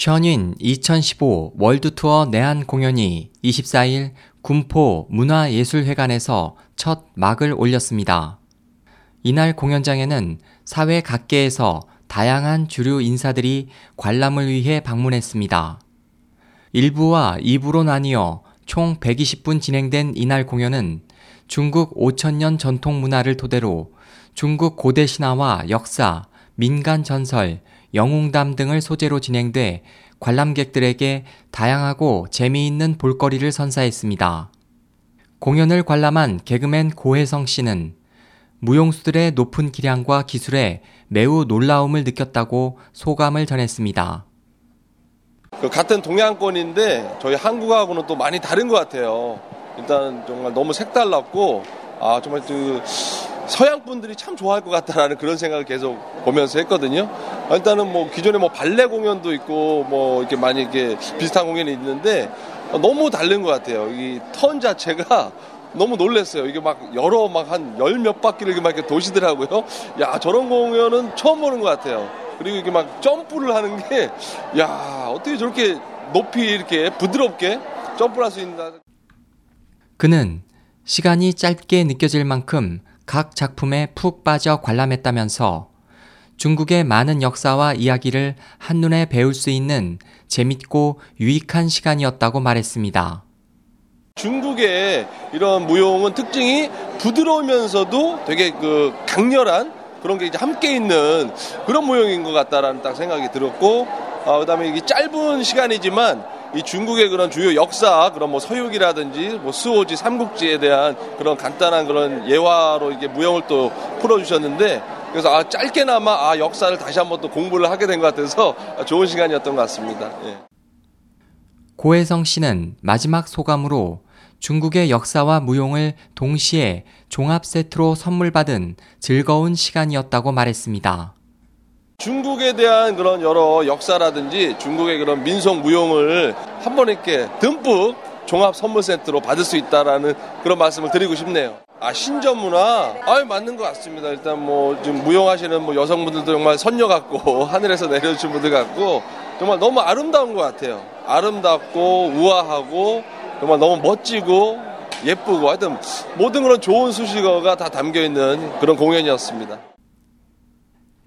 션인 2015 월드투어 내한 공연이 24일 군포 문화예술회관에서 첫 막을 올렸습니다. 이날 공연장에는 사회 각계에서 다양한 주류 인사들이 관람을 위해 방문했습니다. 1부와 2부로 나뉘어 총 120분 진행된 이날 공연은 중국 5천년 전통 문화를 토대로 중국 고대 신화와 역사, 민간 전설, 영웅담 등을 소재로 진행돼 관람객들에게 다양하고 재미있는 볼거리를 선사했습니다. 공연을 관람한 개그맨 고혜성 씨는 무용수들의 높은 기량과 기술에 매우 놀라움을 느꼈다고 소감을 전했습니다. 그 같은 동양권인데 저희 한국하고는 또 많이 다른 것 같아요. 일단 정말 너무 색달랐고 아 정말 그 서양 분들이 참 좋아할 것 같다라는 그런 생각을 계속 보면서 했거든요. 일단은 뭐 기존에 뭐 발레 공연도 있고 뭐 이렇게 많이 이렇게 비슷한 공연이 있는데 너무 다른 것 같아요. 이 턴 자체가 너무 놀랐어요. 이게 막 여러 막 한 열 몇 바퀴를 이렇게 막 이렇게 도시더라고요. 야 저런 공연은 처음 보는 것 같아요. 그리고 이게 막 점프를 하는 게 야 어떻게 저렇게 높이 이렇게 부드럽게 점프를 할수 있나. 그는 시간이 짧게 느껴질 만큼 각 작품에 푹 빠져 관람했다면서 중국의 많은 역사와 이야기를 한눈에 배울 수 있는 재밌고 유익한 시간이었다고 말했습니다. 중국의 이런 무용은 특징이 부드러우면서도 되게 그 강렬한 그런 게 이제 함께 있는 그런 모형인 것 같다라는 딱 생각이 들었고 어, 그다음에 이게 짧은 시간이지만 이 중국의 그런 주요 역사 그런 뭐 서유기라든지 뭐 수호지 삼국지에 대한 그런 간단한 그런 예화로 이게 무용을 또 풀어주셨는데 그래서 아 짧게나마 아 역사를 다시 한번 또 공부를 하게 된 것 같아서 좋은 시간이었던 것 같습니다. 예. 고혜성 씨는 마지막 소감으로 중국의 역사와 무용을 동시에 종합 세트로 선물 받은 즐거운 시간이었다고 말했습니다. 중국에 대한 그런 여러 역사라든지 중국의 그런 민속 무용을 한 번에 이렇게 듬뿍 종합 선물 세트로 받을 수 있다라는 그런 말씀을 드리고 싶네요. 아 신전 문화, 아 맞는 것 같습니다. 일단 뭐 지금 무용하시는 뭐 여성분들도 정말 선녀 같고 하늘에서 내려오신 분들 같고 정말 너무 아름다운 것 같아요. 아름답고 우아하고 정말 너무 멋지고 예쁘고 하여튼 모든 그런 좋은 수식어가 다 담겨 있는 그런 공연이었습니다.